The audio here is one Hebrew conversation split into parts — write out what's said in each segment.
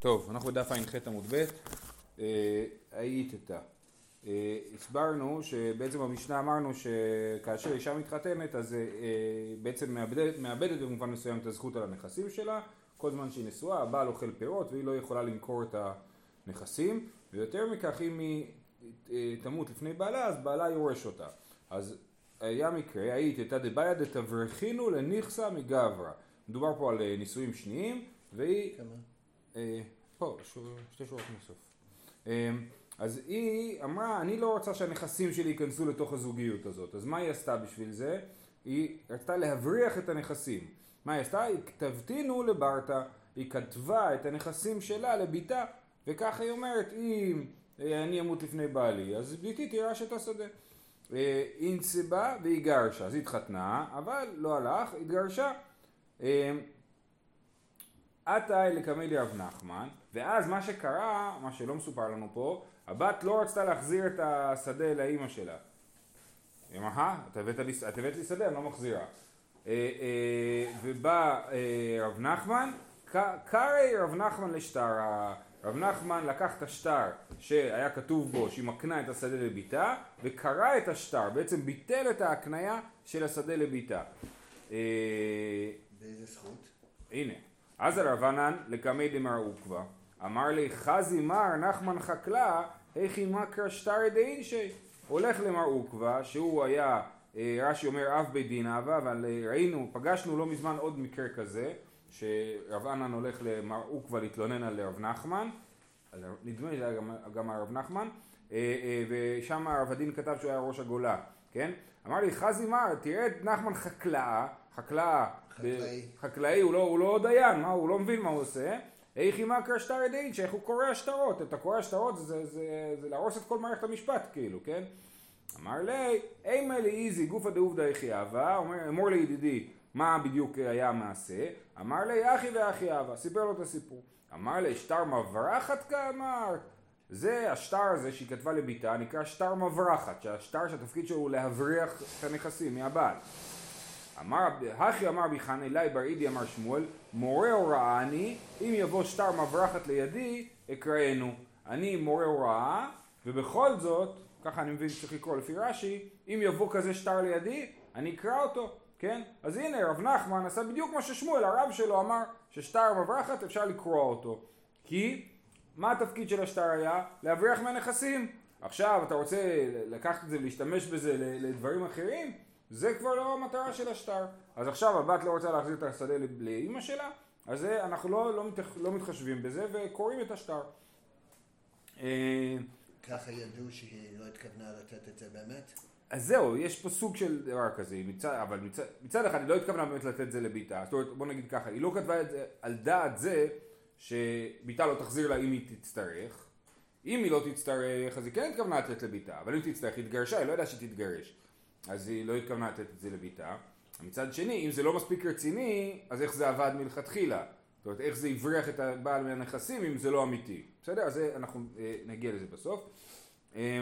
טוב, אנחנו בדף ע"ח עמוד ב', אה, היית. אה, הסברנו שבעצם במשנה אמרנו שכאשר אישה מתחתנת אז אה, בעצם מאבדת, במובן מסוים את הזכות על הנכסים שלה, כל זמן שהיא נשואה, הבעל אוכל פירות והיא לא יכולה למכור את הנכסים, ויותר מכך אם היא תמות לפני בעלה אז בעלה יורש אותה. אז היה מקרה, היית איתה דבעיה דתברכינו לנכסה מגברא. מדובר פה על נישואים שניים והיא... כמה? אה, פה, שתי שורות מסוף. אה, אז היא אמרה, אני לא רוצה שהנכסים שלי ייכנסו לתוך הזוגיות הזאת. אז מה היא עשתה בשביל זה? היא רצתה להבריח את הנכסים. מה היא עשתה? היא כתבתינו לברטה. היא כתבה את הנכסים שלה לביתה, וככה היא אומרת, אם אה, אני אמות לפני בעלי, אז ביתי תירש את השדה. נצבה והיא גרשה, אז היא התחתנה, אבל לא הלך, התגרשה. עתה לקמי רב נחמן, ואז מה שקרה, מה שלא מסופר לנו פה, הבת לא רצתה להחזיר את השדה לאימא שלה. היא אמרה, אה, את הבאת לי שדה, אני לא מחזירה. אה, אה, ובא רב נחמן, קרעי רב נחמן לשטר, רב נחמן לקח את השטר שהיה כתוב בו שהיא מקנה את השדה לביתה וקרע את השטר, בעצם ביטל את ההקניה של השדה לביתה. באיזה זכות? הנה, אז הרבנן לקמי דמר עוקבא, אמר לי חזי מר נחמן חקלה, היכי מקרא שטר דאינשי. הולך למר עוקבא, שהוא היה, אה, רש"י אומר אב בית דין אבא, אבל אה, ראינו, פגשנו לא מזמן עוד מקרה כזה, שרב ענן הולך למר עוקבא להתלונן על רב נחמן, נדמה לי שזה היה גם, גם הרב נחמן, אה, ושם הרב הדין כתב שהוא היה ראש הגולה, כן? אמר לי חזי מר, תראה את נחמן חקלאה, חקלאה חקלאי. הוא לא, הוא לא דיין, מה, הוא לא מבין מה הוא עושה. איך אימה קרשטר ידעין, שאיך הוא קורא השטרות, אתה קורא השטרות זה, זה, זה, זה להרוס את כל מערכת המשפט, כאילו, כן? אמר לי, אימה לי איזי גופא דעובדא אבא, אמור לידידי, מה בדיוק היה המעשה? אמר לי, אחי ואחי אבא, סיפר לו את הסיפור. אמר לי, שטר מברחת כאמרת? זה השטר הזה שהיא כתבה לביתה, נקרא שטר מברחת, שהשטר שהתפקיד שלו הוא להבריח את הנכסים מהבעל. אמר, הכי אמר בי חנה אלי בר אידי אמר שמואל, מורה הוראה אני, אם יבוא שטר מברחת לידי, אקראנו. אני מורה הוראה, ובכל זאת, ככה אני מבין שצריך לקרוא לפי רש"י, אם יבוא כזה שטר לידי, אני אקרא אותו, כן? אז הנה, רב נחמן עשה בדיוק מה ששמואל, הרב שלו אמר ששטר מברחת אפשר לקרוא אותו. כי, מה התפקיד של השטר היה? להבריח מהנכסים. עכשיו, אתה רוצה לקחת את זה ולהשתמש בזה לדברים אחרים? זה כבר לא המטרה של השטר. אז עכשיו הבת לא רוצה להחזיר את השדה לאימא שלה, אז זה, אנחנו לא, לא, מתח, לא מתחשבים בזה וקוראים את השטר. אה, ככה ידעו שהיא לא התכוונה לתת את זה באמת? אז זהו, יש פה סוג של דבר כזה, מצד, אבל מצד, מצד אחד היא לא התכוונה באמת לתת את זה לביתה, זאת אומרת בוא נגיד ככה, היא לא כתבה את זה על דעת זה שביתה לא תחזיר לה אם היא תצטרך, אם היא לא תצטרך אז היא כן התכוונה לתת לביתה, אבל אם תצטרך היא התגרשה, היא לא ידעה שהיא תתגרש. אז היא לא התכוונה לתת את זה לביתה. מצד שני, אם זה לא מספיק רציני, אז איך זה עבד מלכתחילה? זאת אומרת, איך זה הבריח את הבעל מהנכסים אם זה לא אמיתי. בסדר? אז אנחנו אה, נגיע לזה בסוף. אה,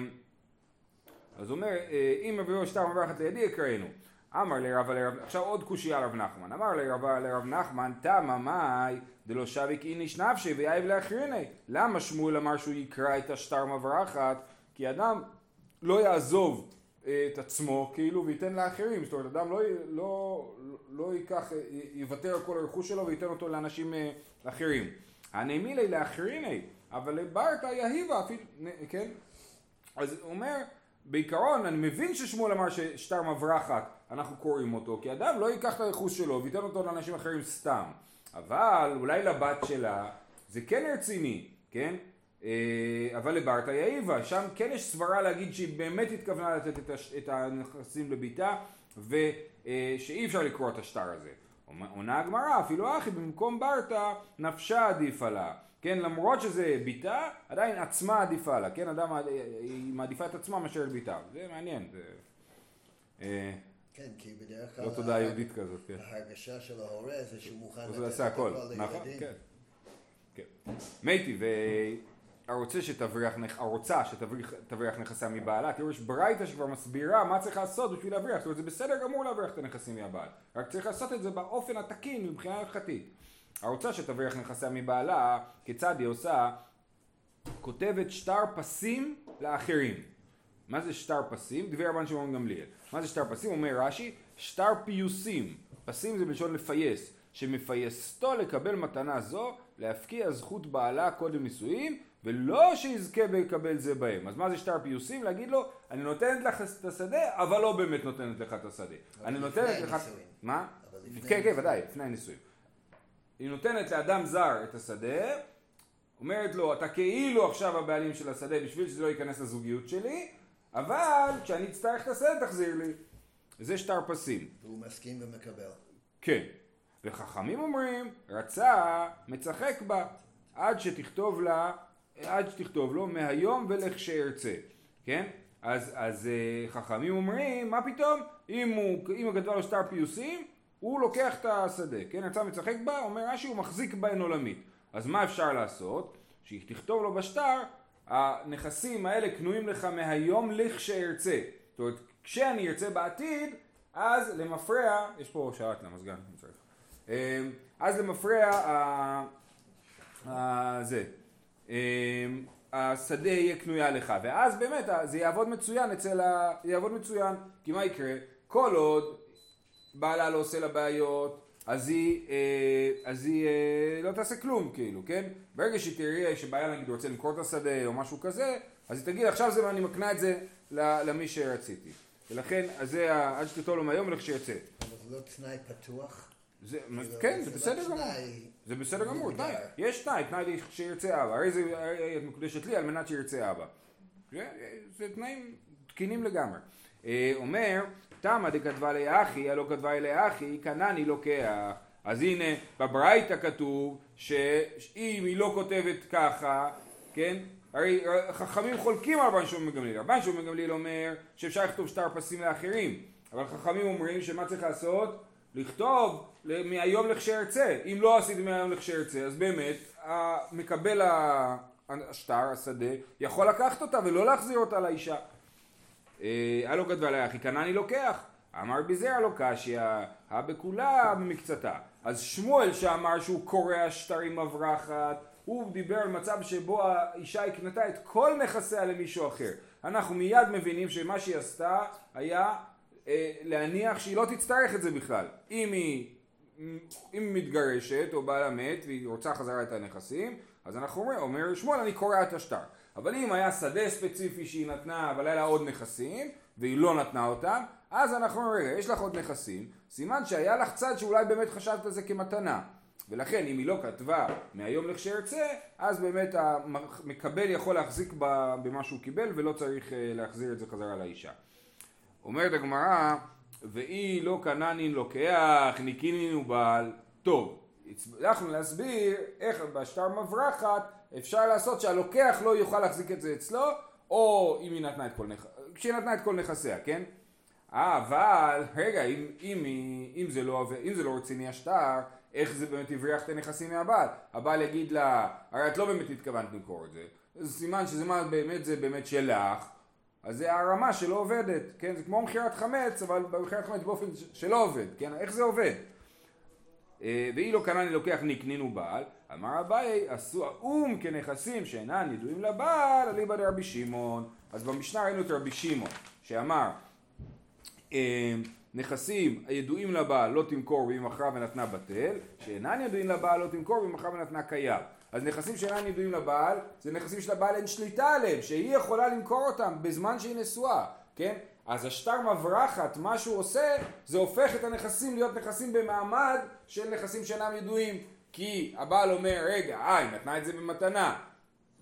אז הוא אומר, אה, אם אביהו שטר מברכת לידי יקראנו. אמר לרב לרב, עכשיו עוד קושייה לרב נחמן. אמר לרב לרב נחמן, תמה מאי דלא שביק איניש נפשי ויאיב לאחריני. למה שמואל אמר שהוא יקרא את השטר מברחת? כי אדם לא יעזוב את עצמו כאילו וייתן לאחרים, זאת אומרת אדם לא, לא, לא ייקח, יוותר על כל הרכוש שלו וייתן אותו לאנשים אה, אחרים. הנעמילי לאחריני, אבל לברתא יהיבה, כן? אז הוא אומר, בעיקרון אני מבין ששמואל אמר ששטר מברחת, אנחנו קוראים אותו, כי אדם לא ייקח את הרכוש שלו וייתן אותו לאנשים אחרים סתם, אבל אולי לבת שלה זה כן רציני, כן? אה, אבל לברטה יאיבה, שם כן יש סברה להגיד שהיא באמת התכוונה לתת את הנכסים לביתה ושאי אפשר לקרוא את השטר הזה. עונה הגמרא, אפילו אחי במקום ברטה נפשה עדיפה לה. כן, למרות שזה ביתה, עדיין עצמה עדיפה לה, כן, אדם, היא מעדיפה את עצמה מאשר את ביתה, זה מעניין. זה, אה, כן, כי בדרך כלל... לא תודה יהודית כזאת, כן. ההרגשה של ההורה זה שהוא מוכן לתת את הכל לילדים. נכון, כן. כן. מייטי, הרוצה שתבריח, הרוצה שתבריח נכסיה מבעלה, תראו יש ברייתא שכבר מסבירה מה צריך לעשות בשביל להבריח, זאת אומרת זה בסדר גמור להבריח את הנכסים מהבעל, רק צריך לעשות את זה באופן התקין מבחינה הלכתית. הרוצה שתבריח נכסיה מבעלה, כיצד היא עושה? כותבת שטר פסים לאחרים. מה זה שטר פסים? דברי רבן שמעון גמליאל. מה זה שטר פסים? אומר רש"י, שטר פיוסים. פסים זה בלשון לפייס. שמפייסתו לקבל מתנה זו, להפקיע זכות בעלה קודם נישואים, ולא שיזכה לקבל זה בהם. אז מה זה שטר פיוסים? להגיד לו, אני נותנת לך את השדה, אבל לא באמת נותנת לך את השדה. אני נותנת לך... מה? כן, כן, ודאי, לפני הנישואים. היא נותנת לאדם זר את השדה, אומרת לו, אתה כאילו עכשיו הבעלים של השדה בשביל שזה לא ייכנס לזוגיות שלי, אבל כשאני אצטרך את השדה תחזיר לי. זה שטר פסים. והוא מסכים ומקבל. כן. וחכמים אומרים, רצה, מצחק בה, עד שתכתוב לה, עד שתכתוב לו, מהיום ולכשארצה, כן? אז, אז אה, חכמים אומרים, מה פתאום? אם הוא, אם הוא כתבה לו שטר פיוסים, הוא לוקח את השדה, כן? רצה מצחק בה, אומר רש"י, הוא מחזיק בהן עולמית. אז מה אפשר לעשות? שהיא תכתוב לו בשטר, הנכסים האלה קנויים לך מהיום לכשארצה. זאת אומרת, כשאני ארצה בעתיד, אז למפרע, יש פה שעת למזגן, אני צריך. אמ, אז למפרע זה, השדה יהיה קנויה לך, ואז באמת זה יעבוד מצוין אצל ה... יעבוד מצוין, כי מה יקרה? כל עוד בעלה לא עושה לה בעיות, אז היא, אה, אז היא אה, לא תעשה כלום כאילו, כן? ברגע שהיא תראה שבעיה נגיד רוצה למכור את השדה או משהו כזה, אז היא תגיד עכשיו זה, אני מקנה את זה למי שרציתי. ולכן, אז זה עד שתטול לו מהיום ולכשיוצא. אבל זה לא תנאי פתוח? זה, כן, זה בסדר גמור. זה בסדר גמור, תנאי. יש תנאי, תנאי שירצה אבא. הרי זה את מקודשת לי על מנת שירצה אבא. זה תנאים תקינים לגמרי. אה, אומר, תמא דכתבה לאחי, הלא כתבה לאחי, כנני לוקח. אז הנה, בברייתא כתוב שאם היא לא כותבת ככה, כן? הרי חכמים חולקים על רבן שמעון מגמליאל. רבן שמעון מגמליאל אומר שאפשר לכתוב שטר פסים לאחרים, אבל חכמים אומרים שמה צריך לעשות? לכתוב מהיום לכשארצה. אם לא עשיתי מהיום לכשארצה, אז באמת מקבל השטר, השדה, יכול לקחת אותה ולא להחזיר אותה לאישה. הלא כתבה לה, אחי כנעני לוקח. אמר בזרע לא קשיא, הבכולה במקצתה. אז שמואל שאמר שהוא קורע שטרים מברחת, הוא דיבר על מצב שבו האישה הקנתה את כל נכסיה למישהו אחר. אנחנו מיד מבינים שמה שהיא עשתה היה אה, להניח שהיא לא תצטרך את זה בכלל. אם היא, אם היא מתגרשת או בעלה מת והיא רוצה חזרה את הנכסים, אז אנחנו אומרים, אומר שמואל אני קורע את השטר. אבל אם היה שדה ספציפי שהיא נתנה אבל היה לה עוד נכסים והיא לא נתנה אותם, אז אנחנו אומרים, רגע, יש לך עוד נכסים, סימן שהיה לך צד שאולי באמת חשבת על זה כמתנה. ולכן אם היא לא כתבה מהיום לכשארצה, אז באמת המקבל יכול להחזיק במה שהוא קיבל ולא צריך אה, להחזיר את זה חזרה לאישה. אומרת הגמרא, ואי לא קננין לוקח, ניקינין הוא בעל. טוב, הצלחנו להסביר איך בשטר מברחת אפשר לעשות שהלוקח לא יוכל להחזיק את זה אצלו, או אם היא נתנה את כל, נכ... כשהיא נתנה את כל נכסיה, כן? אבל, רגע, אם, אם, אם, זה לא, אם זה לא רציני השטר, איך זה באמת הבריח את הנכסים מהבעל? הבעל יגיד לה, הרי את לא באמת התכוונת למכור את זה, זה סימן שזה מה באמת זה באמת שלך, אז זה הרמה שלא עובדת, כן? זה כמו מכירת חמץ, אבל במכירת חמץ באופן שלא עובד, כן? איך זה עובד? אה, ואי לא קנה אני לוקח נקנין ובעל, אמר אביי, עשו האום כנכסים שאינם ידועים לבעל, אליבא דרבי שמעון. אז במשנה ראינו את רבי שמעון, שאמר, אה, נכסים הידועים לבעל לא תמכור והיא מכרה ונתנה בטל, שאינן ידועים לבעל לא תמכור והיא מכרה ונתנה קיים. אז נכסים שאינם ידועים לבעל, זה נכסים שלבעל אין שליטה עליהם, שהיא יכולה למכור אותם בזמן שהיא נשואה, כן? אז השטר מברחת, מה שהוא עושה, זה הופך את הנכסים להיות נכסים במעמד של נכסים שאינם ידועים. כי הבעל אומר, רגע, אה, היא נתנה את זה במתנה,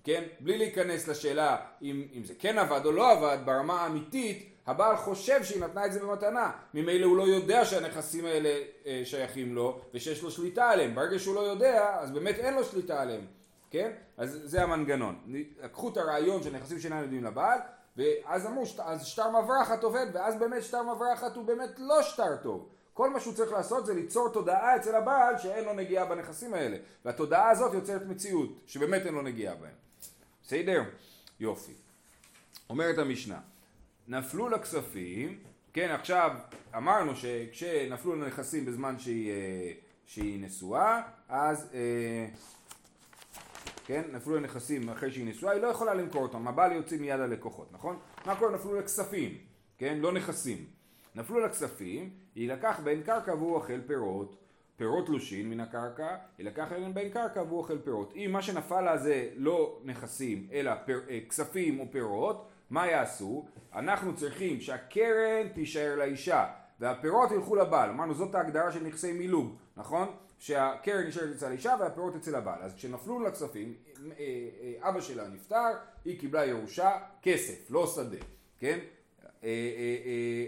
כן? בלי להיכנס לשאלה אם, אם זה כן עבד או לא עבד, ברמה האמיתית, הבעל חושב שהיא נתנה את זה במתנה, ממילא הוא לא יודע שהנכסים האלה אה, שייכים לו ושיש לו שליטה עליהם, ברגע שהוא לא יודע אז באמת אין לו שליטה עליהם, כן? אז זה המנגנון, לקחו את הרעיון של נכסים שאינם יודעים לבעל ואז אמרו, אז שטר מברחת עובד ואז באמת שטר מברחת הוא באמת לא שטר טוב. כל מה שהוא צריך לעשות זה ליצור תודעה אצל הבעל שאין לו נגיעה בנכסים האלה. והתודעה הזאת יוצרת מציאות שבאמת אין לו נגיעה בהם. בסדר? יופי. אומרת המשנה נפלו לכספים, כן עכשיו אמרנו שכשנפלו לנכסים בזמן שהיא, אה, שהיא נשואה, אז אה, כן, נפלו לנכסים אחרי שהיא נשואה, היא לא יכולה למכור אותם, הבעל יוציא מיד ללקוחות, נכון? מה קורה? נפלו לכספים, כן? לא נכסים. נפלו לכספים, יילקח בין קרקע והוא אוכל פירות, פירות תלושין מן הקרקע, יילקח בין קרקע והוא אוכל פירות. אם מה שנפל לה זה לא נכסים, אלא פר, אה, כספים או פירות, מה יעשו? אנחנו צריכים שהקרן תישאר לאישה והפירות ילכו לבעל. אמרנו זאת ההגדרה של נכסי מילוג, נכון? שהקרן נשארת אצל האישה והפירות אצל הבעל. אז כשנפלו לה כספים, אה, אה, אבא שלה נפטר, היא קיבלה ירושה, כסף, לא שדה, כן?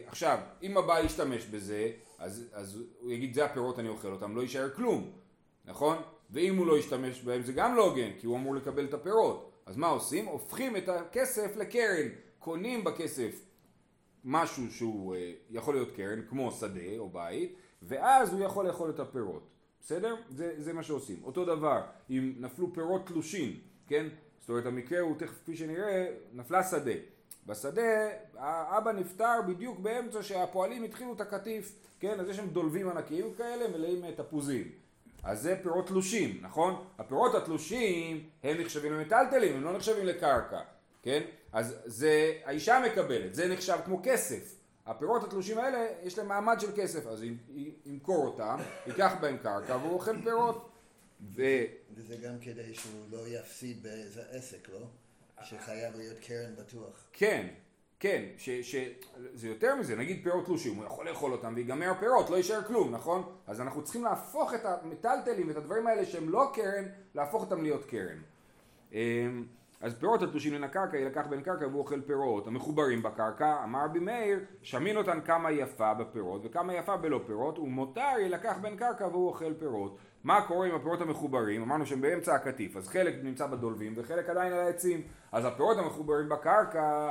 עכשיו, אם הבעל ישתמש בזה, אז, אז הוא יגיד זה הפירות אני אוכל אותם, לא יישאר כלום, נכון? ואם הוא לא ישתמש בהם זה גם לא הוגן, כי הוא אמור לקבל את הפירות. אז מה עושים? הופכים את הכסף לקרן, קונים בכסף משהו שהוא uh, יכול להיות קרן, כמו שדה או בית, ואז הוא יכול לאכול את הפירות. בסדר? זה, זה מה שעושים. אותו דבר, אם נפלו פירות תלושים, כן? זאת אומרת המקרה הוא תכף כפי שנראה, נפלה שדה. בשדה האבא נפטר בדיוק באמצע שהפועלים התחילו את הקטיף, כן? אז יש שם דולבים ענקיים כאלה מלאים תפוזים. אז זה פירות תלושים, נכון? הפירות התלושים הם נחשבים למיטלטלים, הם לא נחשבים לקרקע, כן? אז זה, האישה מקבלת, זה נחשב כמו כסף. הפירות התלושים האלה יש להם מעמד של כסף, אז ימכור אותם, ייקח בהם קרקע והוא אוכל פירות. ו... וזה גם כדי שהוא לא יפסיד באיזה עסק, לא? שחייב להיות קרן בטוח. כן, כן, ש, ש, זה יותר מזה, נגיד פירות תלושים, הוא יכול לאכול אותם ויגמר פירות, לא יישאר כלום, נכון? אז אנחנו צריכים להפוך את המטלטלים, את הדברים האלה שהם לא קרן, להפוך אותם להיות קרן. אמ, אז פירות התלושים מן הקרקע יילקח בין קרקע והוא אוכל פירות המחוברים בקרקע, אמר רבי מאיר, שמין אותן כמה יפה בפירות וכמה יפה בלא פירות, ומותר יילקח בין קרקע והוא אוכל פירות. מה קורה עם הפירות המחוברים? אמרנו שהם באמצע הקטיף, אז חלק נמצא בדולבים וחלק עדיין על העצים. אז הפירות המחוברים בקרקע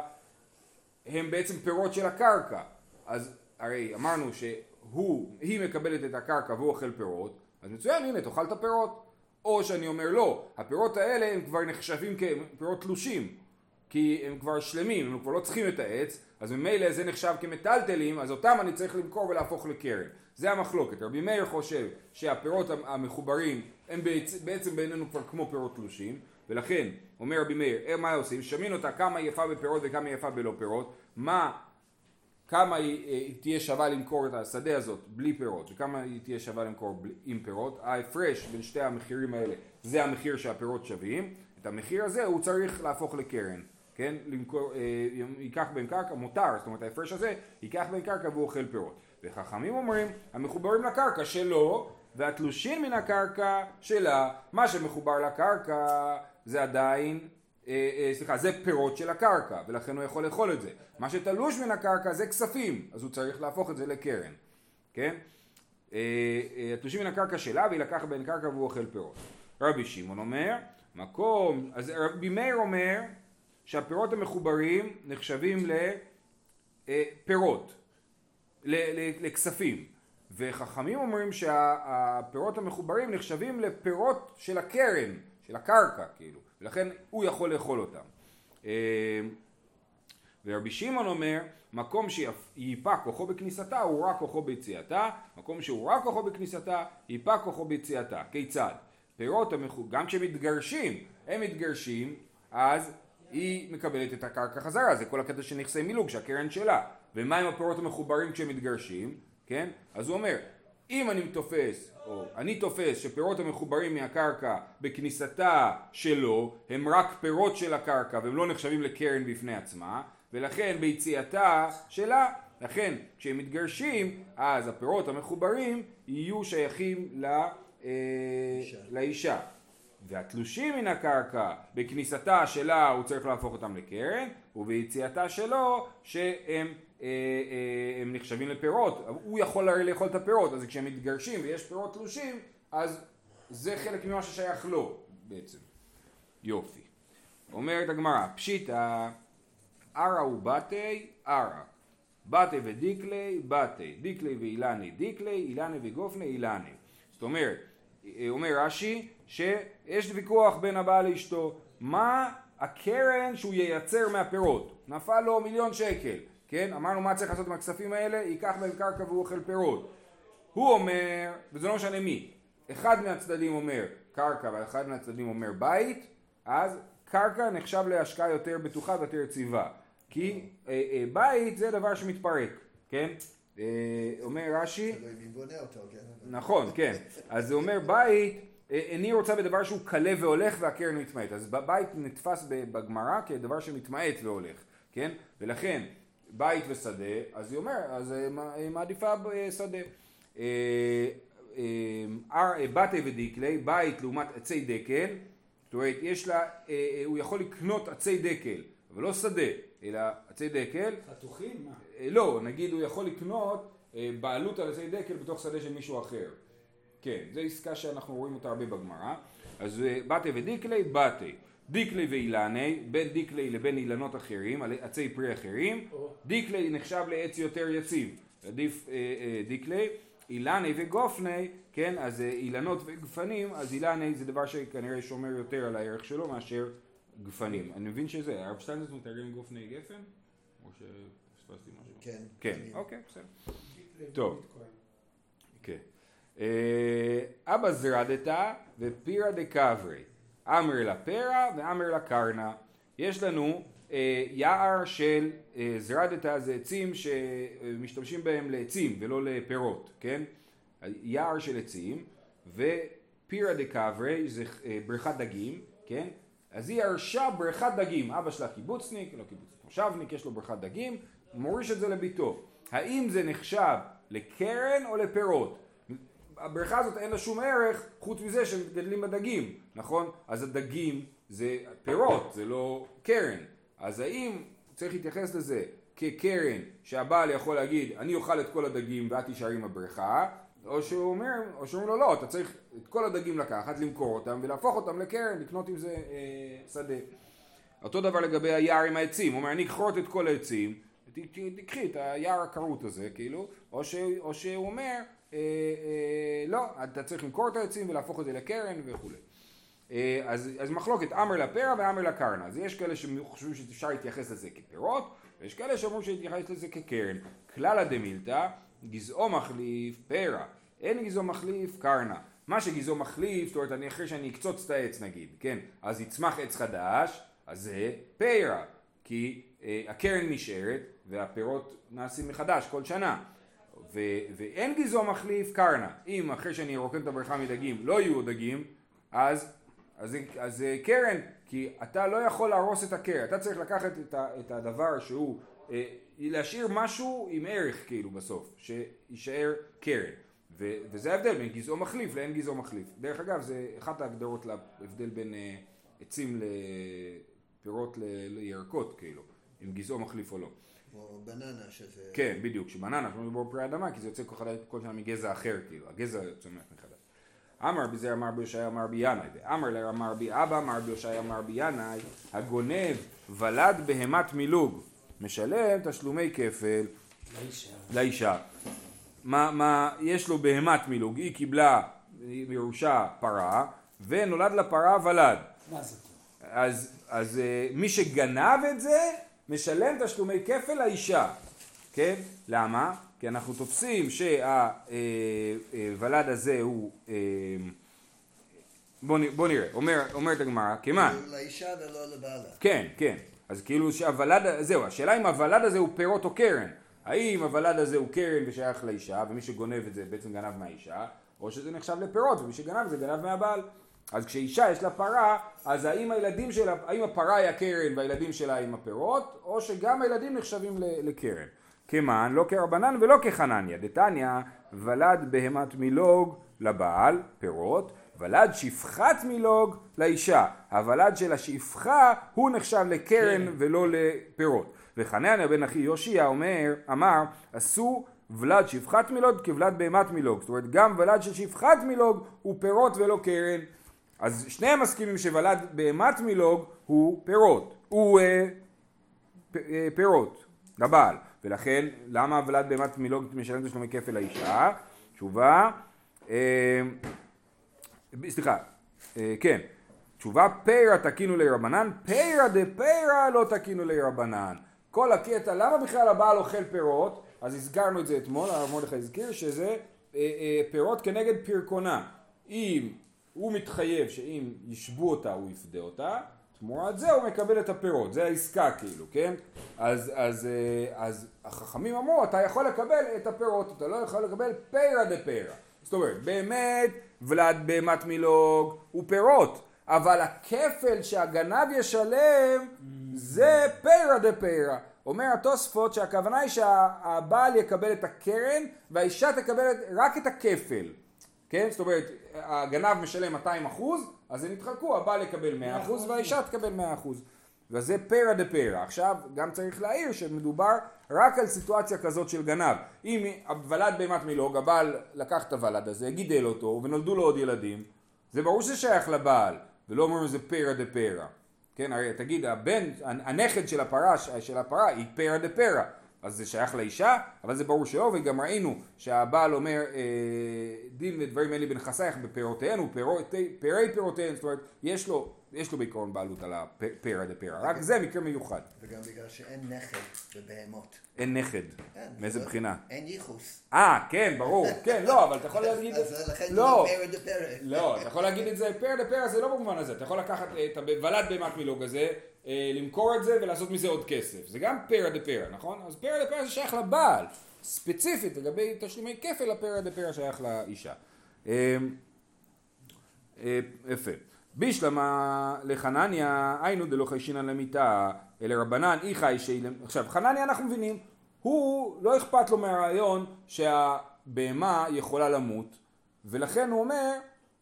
הם בעצם פירות של הקרקע. אז הרי אמרנו שהוא, היא מקבלת את הקרקע והוא אוכל פירות, אז מצוין, הנה תאכל את הפירות. או שאני אומר לא, הפירות האלה הם כבר נחשבים כפירות תלושים, כי הם כבר שלמים, הם כבר לא צריכים את העץ, אז ממילא זה נחשב כמטלטלים, אז אותם אני צריך למכור ולהפוך לקרן. זה המחלוקת. רבי מאיר חושב שהפירות המחוברים הם בעצם בעינינו כבר כמו פירות תלושים, ולכן אומר רבי מאיר, אה, מה עושים? שמין אותה כמה יפה בפירות וכמה יפה בלא פירות, מה, כמה היא, היא אה, תהיה שווה למכור את השדה הזאת בלי פירות וכמה היא תהיה שווה למכור בלי, עם פירות, ההפרש בין שתי המחירים האלה זה המחיר שהפירות שווים, את המחיר הזה הוא צריך להפוך לקרן. כן, למכור, אה, ייקח בהם קרקע, מותר, זאת אומרת ההפרש הזה ייקח בהם קרקע והוא אוכל פירות. וחכמים אומרים, המחוברים לקרקע שלו, והתלושים מן הקרקע שלה, מה שמחובר לקרקע זה עדיין, אה, אה, סליחה, זה פירות של הקרקע, ולכן הוא יכול לאכול את זה. מה שתלוש מן הקרקע זה כספים, אז הוא צריך להפוך את זה לקרן, כן? אה, אה, התלושים מן הקרקע שלה, ויילקח בין קרקע והוא אוכל פירות. רבי שמעון אומר, מקום, אז רבי מאיר אומר, שהפירות המחוברים נחשבים לפירות, לכספים. וחכמים אומרים שהפירות המחוברים נחשבים לפירות של הקרן, של הקרקע כאילו, ולכן הוא יכול לאכול אותם. אה, ורבי שמעון אומר, מקום שיפה כוחו בכניסתה הוא רק כוחו ביציאתה, מקום שהוא רק כוחו בכניסתה, ייפה כוחו ביציאתה. כיצד? פירות המחוברים, גם כשמתגרשים, הם מתגרשים, אז היא מקבלת את הקרקע חזרה, זה כל הקטע של נכסי מילוג, שהקרן שלה. ומה עם הפירות המחוברים כשהם מתגרשים, כן? אז הוא אומר, אם אני תופס, או אני תופס שפירות המחוברים מהקרקע בכניסתה שלו הם רק פירות של הקרקע והם לא נחשבים לקרן בפני עצמה, ולכן ביציאתה שלה, לכן כשהם מתגרשים, אז הפירות המחוברים יהיו שייכים ל, אה, לאישה. והתלושים מן הקרקע בכניסתה שלה הוא צריך להפוך אותם לקרן וביציאתה שלו שהם הם נחשבים לפירות. הוא יכול הרי לאכול את הפירות אז כשהם מתגרשים ויש פירות תלושים אז זה חלק ממה ששייך לו בעצם. יופי. אומרת הגמרא פשיטא ערא ובתי ערא. בתי ודיקלי בתי. דיקלי ואילני דיקלי אילני וגופני אילני. זאת אומרת אה, אומר רש"י שיש ויכוח בין הבעל לאשתו. מה הקרן שהוא ייצר מהפירות? נפל לו מיליון שקל כן אמרנו מה צריך לעשות עם הכספים האלה ייקח בהם קרקע והוא אוכל פירות הוא אומר וזה לא משנה מי אחד מהצדדים אומר קרקע ואחד מהצדדים אומר בית, אז קרקע נחשב להשקעה יותר בטוחה ויותר יציבה. כי אה, אה, בית זה דבר שמתפרק, כן? אה, אומר רש"י, אותו, כן? נכון, כן. אז זה אומר בית, אה, איני רוצה בדבר שהוא קלה והולך והקרן מתמעט. אז בית נתפס בגמרא כדבר שמתמעט והולך, כן? ולכן בית ושדה, אז היא אומרת, אז היא מעדיפה שדה. אה, אר- אה, בתי ודיקלי, בית לעומת עצי דקל, זאת אומרת, יש לה, אה, אה, הוא יכול לקנות עצי דקל, אבל לא שדה, אלא עצי דקל, חתוכים? מה? לא, נגיד הוא יכול לקנות בעלות על עצי דקל בתוך שדה של מישהו אחר. כן, זו עסקה שאנחנו רואים אותה הרבה בגמרא. אז בתי ודיקלי, בתי. דיקלי ואילני, בין דיקלי לבין אילנות אחרים, על עצי פרי אחרים. דיקלי נחשב לעץ יותר יציב. עדיף אה, אה, דיקלי. אילני וגופני, כן, אז אה, אילנות וגפנים, אז אילני זה דבר שכנראה שומר יותר על הערך שלו מאשר גפנים. אני מבין שזה, הרב שטיינזרס מתרגם גופני גפן? או שפספסתי משהו? כן. כן, אני- אוקיי, בסדר. טוב. כן. אבא זרדתא ופירא דקברי. אמר לה פרא ואמר לה קרנא. יש לנו אה, יער של אה, זרדתא זה עצים שמשתמשים בהם לעצים ולא לפירות, כן? יער של עצים ופירא דקברי זה אה, בריכת דגים, כן? אז היא ירשה בריכת דגים, אבא שלה קיבוצניק, לא קיבוצניק, מושבניק, יש לו בריכת דגים, מוריש את זה לביתו. האם זה נחשב לקרן או לפירות? הבריכה הזאת אין לה שום ערך חוץ מזה שמגדלים בדגים, נכון? אז הדגים זה פירות, זה לא קרן. אז האם צריך להתייחס לזה כקרן שהבעל יכול להגיד אני אוכל את כל הדגים ואת תישארי עם הבריכה או שהוא אומר, או שאומרים לו לא, אתה צריך את כל הדגים לקחת, למכור אותם ולהפוך אותם לקרן, לקנות עם זה אה, שדה. אותו דבר לגבי היער עם העצים, הוא אומר אני אכרות את כל העצים, תקחי את היער הכרות הזה כאילו, או, ש, או שהוא אומר לא, אתה צריך למכור את העצים ולהפוך את זה לקרן וכולי. אה, אז, אז מחלוקת אמר לפרא ואמר לקרנא, אז יש כאלה שחושבים שאפשר להתייחס לזה כפירות, ויש כאלה שאומרים להתייחס לזה כקרן. כללה דמילתא, גזעו מחליף פרא, אין גזעו מחליף קרנא. מה שגזעו מחליף, זאת אומרת, אני אחרי שאני אקצוץ את העץ נגיד, כן, אז יצמח עץ חדש, אז זה פרא, כי אה, הקרן נשארת והפירות נעשים מחדש כל שנה. ואין גזעו מחליף קרנא. אם אחרי שאני רוקן את הבריכה מדגים לא יהיו דגים, אז, אז, זה- אז זה קרן, כי אתה לא יכול להרוס את הקרן, אתה צריך לקחת את, ה, את הדבר שהוא, אה, להשאיר משהו עם ערך כאילו בסוף, שיישאר קרן. ו, וזה ההבדל בין גזעו מחליף לאין גזעו מחליף. דרך אגב, זה אחת ההגדרות להבדל בין אה, עצים לפירות ל- לירקות כאילו, אם גזעו מחליף או לא. כמו בננה שזה... כן, בדיוק, שבננה, אנחנו מדברים פרי אדמה, כי זה יוצא כל, שנה מגזע אחר, כאילו, הגזע צומח מחדש. אמר בזה אמר ביושעיה אמר בינאי, ואמר לה אמר בי אבא אמר ביושעיה אמר בינאי, הגונב ולד בהמת מילוג, משלם תשלומי כפל לאישה. לאישה. מה, מה, יש לו בהמת מילוג, היא קיבלה מירושה פרה, ונולד לה פרה ולד. מה זה? אז, אז אה, מי שגנב את זה, משלם תשלומי כפל לאישה, כן? למה? כי אנחנו תופסים שהוולד הזה הוא... אה, בוא, נראה, אומר, אומרת הגמרא, כמען, לאישה ולא לבעלה. כן, כן, אז כאילו שהוולד, זהו, השאלה אם הוולד הזה הוא פירות או קרן, האם הוולד הזה הוא קרן ושייך לאישה, ומי שגונב את זה בעצם גנב מהאישה, או שזה נחשב לפירות, ומי שגנב זה גנב מהבעל. אז כשאישה יש לה פרה, אז האם הילדים שלה, האם הפרה היא הקרן והילדים שלה עם הפירות, או שגם הילדים נחשבים לקרן. כמען, לא כרבנן ולא כחנניה. דתניא, ולד בהמת מילוג לבעל, פירות, ולד שפחת מילוג לאישה. הוולד של השפחה הוא נחשב לקרן ולא לפירות. וחנניה בן אחי יושיע אומר, אמר, עשו ולד שפחת מילוג כולד בהמת מילוג. זאת אומרת, גם ולד של שפחת מילוג הוא פירות ולא קרן. אז שניהם מסכימים שוולד בהמת מילוג הוא פירות. הוא אה, פ- אה, פירות לבעל. ולכן, למה ולד בהמת מילוג משלם תשלומי כפל לאישה? תשובה, אה, סליחה, אה, כן, תשובה פרא תקינו לרבנן, פרא דפרא לא תקינו לרבנן. כל הקטע, למה בכלל הבעל אוכל פירות? אז הזכרנו את זה אתמול, הרב מרדכי הזכיר שזה אה, אה, פירות כנגד פרקונה. אם הוא מתחייב שאם ישבו אותה הוא יפדה אותה, תמורת זה הוא מקבל את הפירות, זה העסקה כאילו, כן? אז, אז, אה, אז החכמים אמרו, אתה יכול לקבל את הפירות, אתה לא יכול לקבל פירה דה פירה. זאת אומרת, באמת ולד בהמת מילוג הוא פירות, אבל הכפל שהגנב ישלם זה פירה דה פירה. אומר התוספות שהכוונה היא שהבעל יקבל את הקרן והאישה תקבל רק את הכפל. כן? זאת אומרת, הגנב משלם 200 אחוז, אז הם יתחלקו, הבעל יקבל 100 אחוז והאישה תקבל 100 אחוז. וזה פרה דה פרה. עכשיו, גם צריך להעיר שמדובר רק על סיטואציה כזאת של גנב. אם ולד בהמת מילוג, הבעל לקח את הוולד הזה, גידל אותו, ונולדו לו עוד ילדים, זה ברור שזה שייך לבעל, ולא אומרים שזה פרה דה פרה. כן, הרי תגיד, הבן, הנכד של הפרה, של הפרה היא פרה דה פרה. אז זה שייך לאישה, אבל זה ברור שלא, וגם ראינו שהבעל אומר אה, דין ודברים אלה בנכסייך בפירותיהן, ופרי פירותיהן, זאת אומרת, יש לו, יש לו בעיקרון בעלות על הפרה דה פרה, רק זה מקרה מיוחד. וגם בגלל שאין נכד בבהמות. אין נכד, מאיזה בחינה? אין ייחוס. אה, כן, ברור, כן, לא, אבל אתה יכול להגיד, אז לכן זה לא, פרה דה פרה. לא, אתה יכול להגיד את זה, פרה דה פרה זה לא במובן הזה, אתה יכול לקחת את הוולד בהמת מילוג הזה, למכור את זה ולעשות מזה עוד כסף, זה גם פרה דה פרה, נכון? אז פרה דה פרה זה שייך לבעל, ספציפית לגבי תשלומי כפל, הפרה דה פרה שייך לאישה. אה, אה, יפה. בישלמה לחנניה, היינו דלא חיישינן למיתה, אלא רבנן אי חי שאילם... עכשיו, חנניה אנחנו מבינים, הוא לא אכפת לו מהרעיון שהבהמה יכולה למות, ולכן הוא אומר,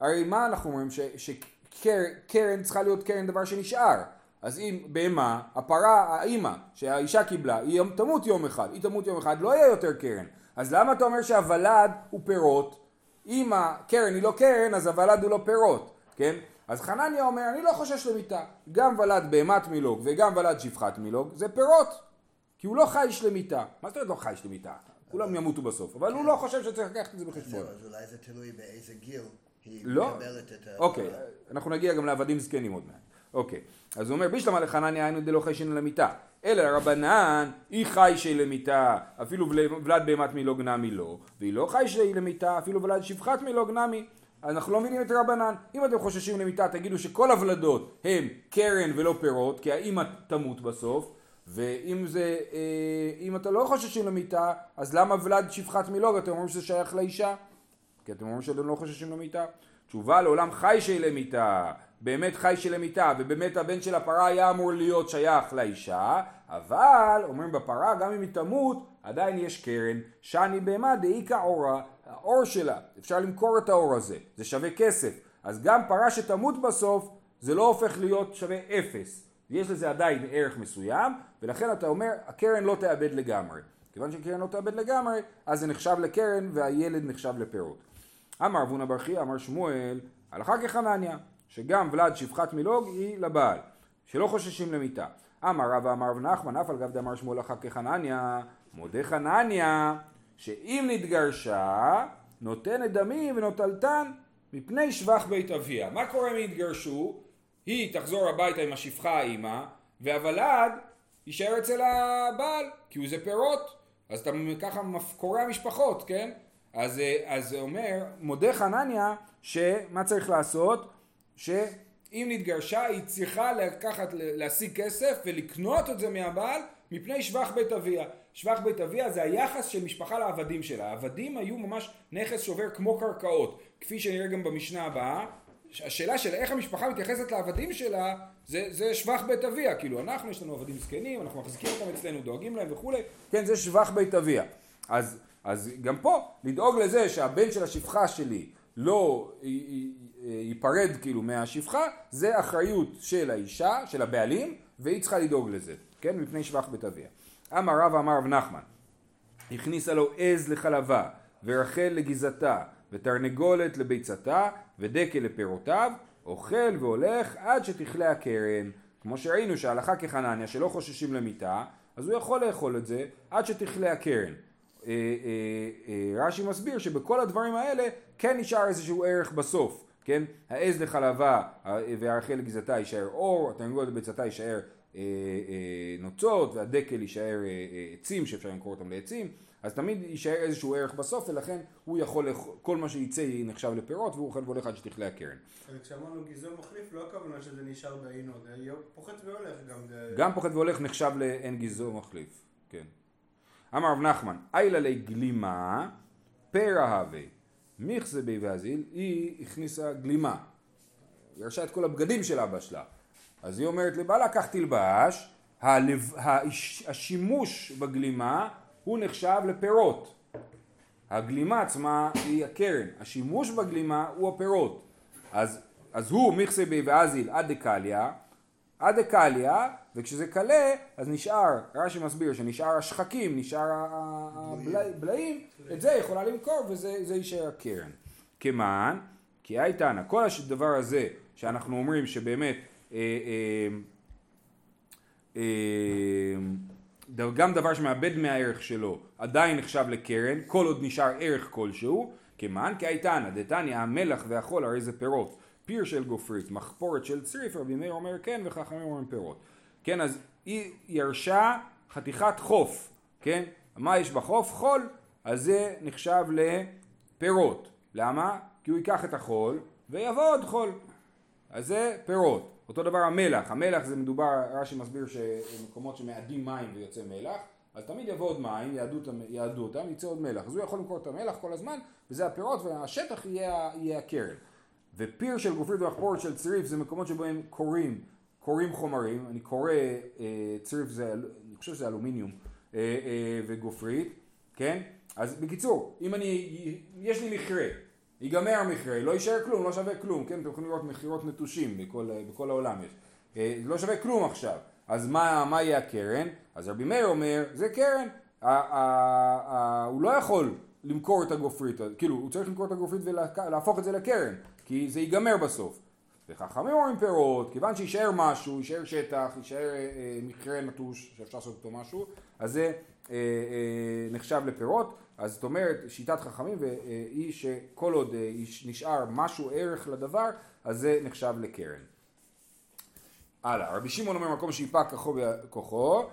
הרי מה אנחנו אומרים? שקרן צריכה להיות קרן דבר שנשאר. אז אם בהמה, הפרה, האימא שהאישה קיבלה, היא תמות יום אחד, היא תמות יום אחד, לא יהיה יותר קרן. אז למה אתה אומר שהוולד הוא פירות? אם הקרן היא לא קרן, אז הוולד הוא לא פירות, כן? אז חנניה אומר, אני לא חושש למיתה. גם ולד בהמת מילוג וגם ולד שפחת מילוג, זה פירות. כי הוא לא חי שלמיתה. מה זאת אומרת לא חי שלמיתה? כולם ימותו בסוף, אבל הוא לא חושב שצריך לקחת את זה בחשבון. אז אולי זה תלוי באיזה גיל היא לא. מקבלת את ה... אוקיי, אנחנו נגיע גם לעבדים זקנים עוד מעט. אוקיי, אז הוא אומר, בישלמה לחנניה היינו דלא חיישין למיתה. אלא רבנן, היא חיישי למיתה, אפילו ולד בהמת מילוג נמי לא, והיא לא חיישי למיתה, אפילו ולד שפחת מילוג נמי. אנחנו לא מבינים את רבנן. אם אתם חוששים למיתה, תגידו שכל הוולדות הם קרן ולא פירות, כי האמא תמות בסוף. ואם זה, אה, אם אתה לא חוששים למיתה, אז למה ולד שפחת מילוג? אתם אומרים שזה שייך לאישה? כי אתם אומרים שאתם לא חוששים למיתה. תשובה לעולם חי של למיתה, באמת חי של למיתה, ובאמת הבן של הפרה היה אמור להיות שייך לאישה, אבל אומרים בפרה גם אם היא תמות, עדיין יש קרן, שאני בהמה דאיכא עורה, האור שלה, אפשר למכור את האור הזה, זה שווה כסף, אז גם פרה שתמות בסוף, זה לא הופך להיות שווה אפס, יש לזה עדיין ערך מסוים, ולכן אתה אומר, הקרן לא תאבד לגמרי. כיוון שקרן לא תאבד לגמרי, אז זה נחשב לקרן והילד נחשב לפירות. אמר אבונה בר חייא, אמר שמואל, הלכה כחנניה, שגם ולד שפחת מילוג היא לבעל, שלא חוששים למיתה. אמר רבא אמר רב נחמן, אף על גב דאמר שמואל הלכה כחנניה, מודה חנניה, שאם נתגרשה, נותנת דמים ונוטלתן מפני שבח בית אביה. מה קורה אם יתגרשו? היא תחזור הביתה עם השפחה האימא, והוולד יישאר אצל הבעל, כי הוא זה פירות. אז אתה ככה קורע משפחות, כן? אז, אז זה אומר, מודה חנניה, שמה צריך לעשות? שאם נתגרשה היא צריכה לקחת, להשיג כסף ולקנות את זה מהבעל מפני שבח בית אביה. שבח בית אביה זה היחס של משפחה לעבדים שלה. העבדים היו ממש נכס שובר כמו קרקעות, כפי שנראה גם במשנה הבאה. השאלה של איך המשפחה מתייחסת לעבדים שלה זה, זה שבח בית אביה, כאילו אנחנו יש לנו עבדים זקנים, אנחנו מחזיקים אותם אצלנו, דואגים להם וכולי, כן זה שבח בית אביה. אז, אז גם פה לדאוג לזה שהבן של השפחה שלי לא ייפרד כאילו מהשפחה, זה אחריות של האישה, של הבעלים, והיא צריכה לדאוג לזה, כן? מפני שבח בית אביה. אמר רבא אמר רב נחמן, הכניסה לו עז לחלבה, ורחל לגיזתה, ותרנגולת לביצתה, ודקל לפירותיו, אוכל והולך עד שתכלה הקרן. כמו שראינו שההלכה כחנניה שלא חוששים למיתה, אז הוא יכול לאכול את זה עד שתכלה הקרן. אה, אה, אה, רש"י מסביר שבכל הדברים האלה כן נשאר איזשהו ערך בסוף, כן? העז לחלבה והרחל לגזתה יישאר אור, התרנגולת לביצתה יישאר נוצות והדקל יישאר עצים שאפשר למכור אותם לעצים, אז תמיד יישאר איזשהו ערך בסוף ולכן הוא יכול, כל מה שייצא נחשב לפירות והוא אוכל והולך עד שתכלה הקרן. אז כשאמרנו גיזום מחליף, לא הכוונה שזה נשאר בעינו, זה פוחת והולך גם. זה- גם פוחת והולך נחשב לאין גזעו מחליף, כן. אמר רב נחמן, איילה לי גלימה, פרא הווה, מיכזה בי ואזיל, היא הכניסה גלימה. היא הרשה את כל הבגדים של אבא שלה. אז היא אומרת לבעלה, קח תלבש, הלב, הש, השימוש בגלימה הוא נחשב לפירות. הגלימה עצמה היא הקרן, השימוש בגלימה הוא הפירות. אז, אז הוא מיכסה בי ואזיל עד דקליא, עד דקליא, וכשזה קלה, אז נשאר, רש"י מסביר שנשאר השחקים, נשאר הבלעים, את זה יכולה למכור וזה זה יישאר הקרן. כמען, כי הייתנא, כל הדבר הזה שאנחנו אומרים שבאמת אה, אה, אה, גם דבר שמאבד מהערך שלו עדיין נחשב לקרן, כל עוד נשאר ערך כלשהו, כמען כי הייתנא, דתניא המלח והחול הרי זה פירות, פיר של גופרית, מחפורת של צריף, רבי מאיר אומר כן וחכמים אומרים פירות. כן, אז היא ירשה חתיכת חוף, כן? מה יש בחוף? חול, אז זה נחשב לפירות. למה? כי הוא ייקח את החול ויבוא עוד חול. אז זה פירות. אותו דבר המלח, המלח זה מדובר, רש"י מסביר שמקומות שמאדים מים ויוצא מלח, אז תמיד יבוא עוד מים, יעדו יעדו אותם, יצא עוד מלח. אז הוא יכול למכור את המלח כל הזמן, וזה הפירות, והשטח יהיה, יהיה הקרן. ופיר של גופרית ומחפורת של צריף זה מקומות שבהם קורים, קורים חומרים, אני קורא אה, צריף זה, אני חושב שזה אלומיניום אה, אה, וגופרית, כן? אז בקיצור, אם אני, יש לי מכרה, ייגמר המכרה, לא יישאר כלום, לא שווה כלום, כן? אתם יכולים לראות מכירות נטושים בכל, בכל העולם יש. אה, לא שווה כלום עכשיו. אז מה, מה יהיה הקרן? אז רבי מאיר אומר, זה קרן. ה- ה- ה- הוא לא יכול למכור את הגופרית, כאילו, הוא צריך למכור את הגופרית ולהפוך את זה לקרן, כי זה ייגמר בסוף. וחכמים אומרים פירות, כיוון שיישאר משהו, יישאר שטח, יישאר אה, אה, מכרה נטוש שאפשר לעשות אותו משהו, אז זה אה, אה, נחשב לפירות. אז זאת אומרת, שיטת חכמים אה, היא שכל עוד אה, נשאר משהו ערך לדבר, אז זה נחשב לקרן. הלאה, רבי שמעון אומר מקום שיפק כוחו אה,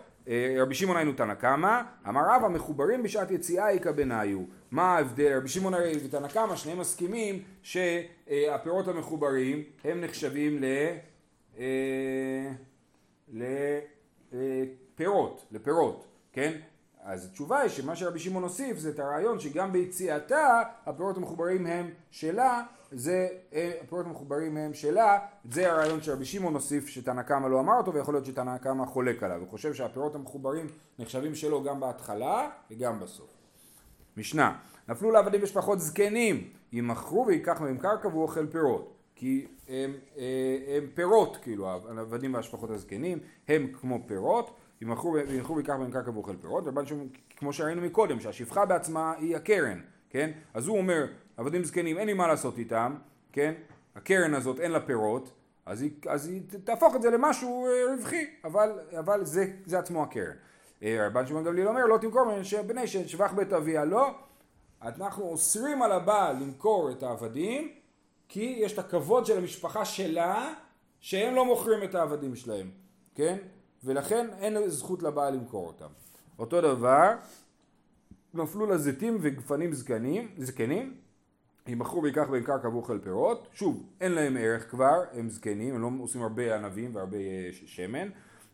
רבי שמעון היינו תנא קמא, אמר רבא מחוברים בשעת יציאה איכא בניו. מה ההבדל? רבי שמעון הרי ותנא קמא שניהם מסכימים שהפירות המחוברים הם נחשבים ל... אה, לפירות, לפירות, כן? אז התשובה היא שמה שרבי שמעון הוסיף זה את הרעיון שגם ביציאתה הפירות המחוברים הם שלה, זה, אה, הפירות המחוברים הם שלה, זה הרעיון שרבי שמעון הוסיף שתנא קמא לא אמר אותו ויכול להיות שתנא קמא חולק עליו, הוא חושב שהפירות המחוברים נחשבים שלו גם בהתחלה וגם בסוף. משנה, נפלו לעבדים משפחות זקנים, ימכרו ויקח מהם קרקע והוא אוכל פירות. כי הם, אה, הם פירות, כאילו, העבדים והשפחות הזקנים, הם כמו פירות, ימכרו ויקח בהם קרקע ואוכל פירות, רבן שמעון, כמו שראינו מקודם, שהשפחה בעצמה היא הקרן, כן? אז הוא אומר, עבדים זקנים, אין לי מה לעשות איתם, כן? הקרן הזאת אין לה פירות, אז היא, אז היא תהפוך את זה למשהו אה, רווחי, אבל, אבל זה, זה עצמו הקרן. אה, רבן שמעון גמליאל אומר, לא תמכור בני שבח בית אביה, לא. אנחנו אוסרים על הבעל למכור את העבדים, כי יש את הכבוד של המשפחה שלה, שהם לא מוכרים את העבדים שלהם, כן? ולכן אין זכות לבעל למכור אותם. אותו דבר, נפלו לה זיתים וגפנים זקנים, זקנים, ימכרו ויקח בהם קרקע ואוכל פירות, שוב, אין להם ערך כבר, הם זקנים, הם לא עושים הרבה ענבים והרבה שמן.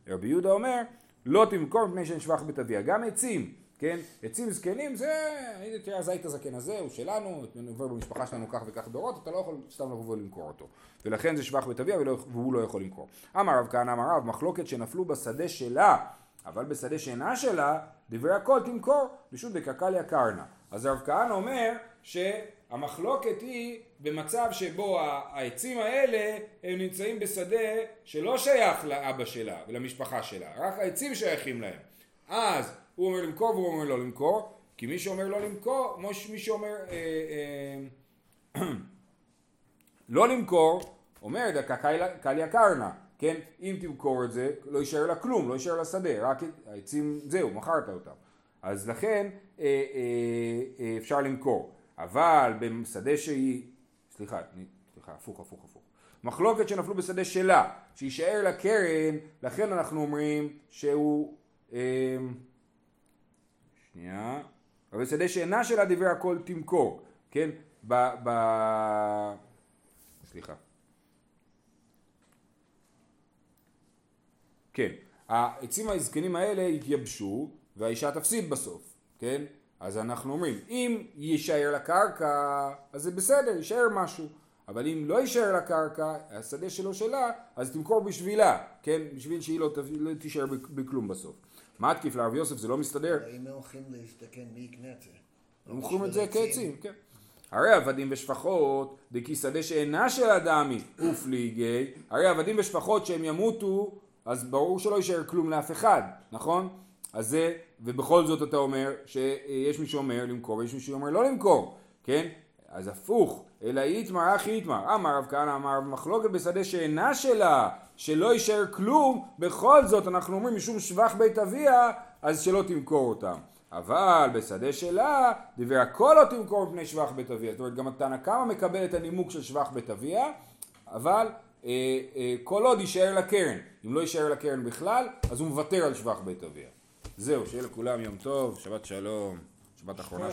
רבי יהודה אומר, לא תמכור מפני שנשבח בית אביה, גם עצים, כן, עצים זקנים זה, הנה תראה הזית הזקן הזה, הוא שלנו, עובר במשפחה שלנו כך וכך דורות, אתה לא יכול סתם לבוא ולמכור אותו. ולכן זה שבח בית אביה והוא לא יכול למכור. אמר רב כהנא אמר רב, מחלוקת שנפלו בשדה שלה, אבל בשדה שאינה שלה, דברי הכל תמכור, פשוט בקקליה קרנה. אז רב כהנא אומר שהמחלוקת היא במצב שבו העצים האלה הם נמצאים בשדה שלא שייך לאבא שלה ולמשפחה שלה, רק העצים שייכים להם. אז הוא אומר למכור והוא אומר לא למכור, כי מי שאומר לא למכור, מי שאומר אה, אה, לא למכור, אומר דקה קליה קרנה, כן? אם תמכור את זה, לא יישאר לה כלום, לא יישאר לה שדה, רק העצים, זהו, מכרת אותם. אז לכן אה, אפשר למכור. אבל בשדה שהיא, סליחה, סליחה, הפוך, הפוך, הפוך. מחלוקת שנפלו בשדה שלה, שיישאר לה קרן, לכן אנחנו אומרים שהוא... אה, שנייה. אבל בשדה שאינה שלה דברי הכל תמכור, כן? ב... ב... סליחה. כן, העצים הזקנים האלה יתייבשו והאישה תפסיד בסוף, כן? אז אנחנו אומרים, אם יישאר לקרקע, אז זה בסדר, יישאר משהו. אבל אם לא יישאר לקרקע, השדה שלו שלה, אז תמכור בשבילה, כן? בשביל שהיא לא, לא תישאר בכ- בכלום בסוף. מה התקיף לרב יוסף זה לא מסתדר? אם הולכים להסתכן, מי יקנה את זה? הם מוכרים את בשביל זה כעצים, כן. הרי עבדים ושפחות, דכי שדה שאינה של אדמי, ופליגי, הרי עבדים ושפחות שהם ימותו, אז ברור שלא יישאר כלום לאף אחד, נכון? אז זה, ובכל זאת אתה אומר, שיש מי שאומר למכור ויש מי שאומר לא למכור, כן? אז הפוך, אלא איתמר אחי איתמר, אמר רב כהנא אמר מחלוקת בשדה שאינה שלה, שלא יישאר כלום, בכל זאת אנחנו אומרים משום שבח בית אביה, אז שלא תמכור אותם. אבל בשדה שלה, דברי הכל לא תמכור מפני שבח בית אביה. זאת אומרת, גם התנא קמא מקבל את הנימוק של שבח בית אביה, אבל אה, אה, כל עוד יישאר לקרן. אם לא יישאר לקרן בכלל, אז הוא מוותר על שבח בית אביה. זהו, שיהיה לכולם יום טוב, שבת שלום, שבת אחרונה.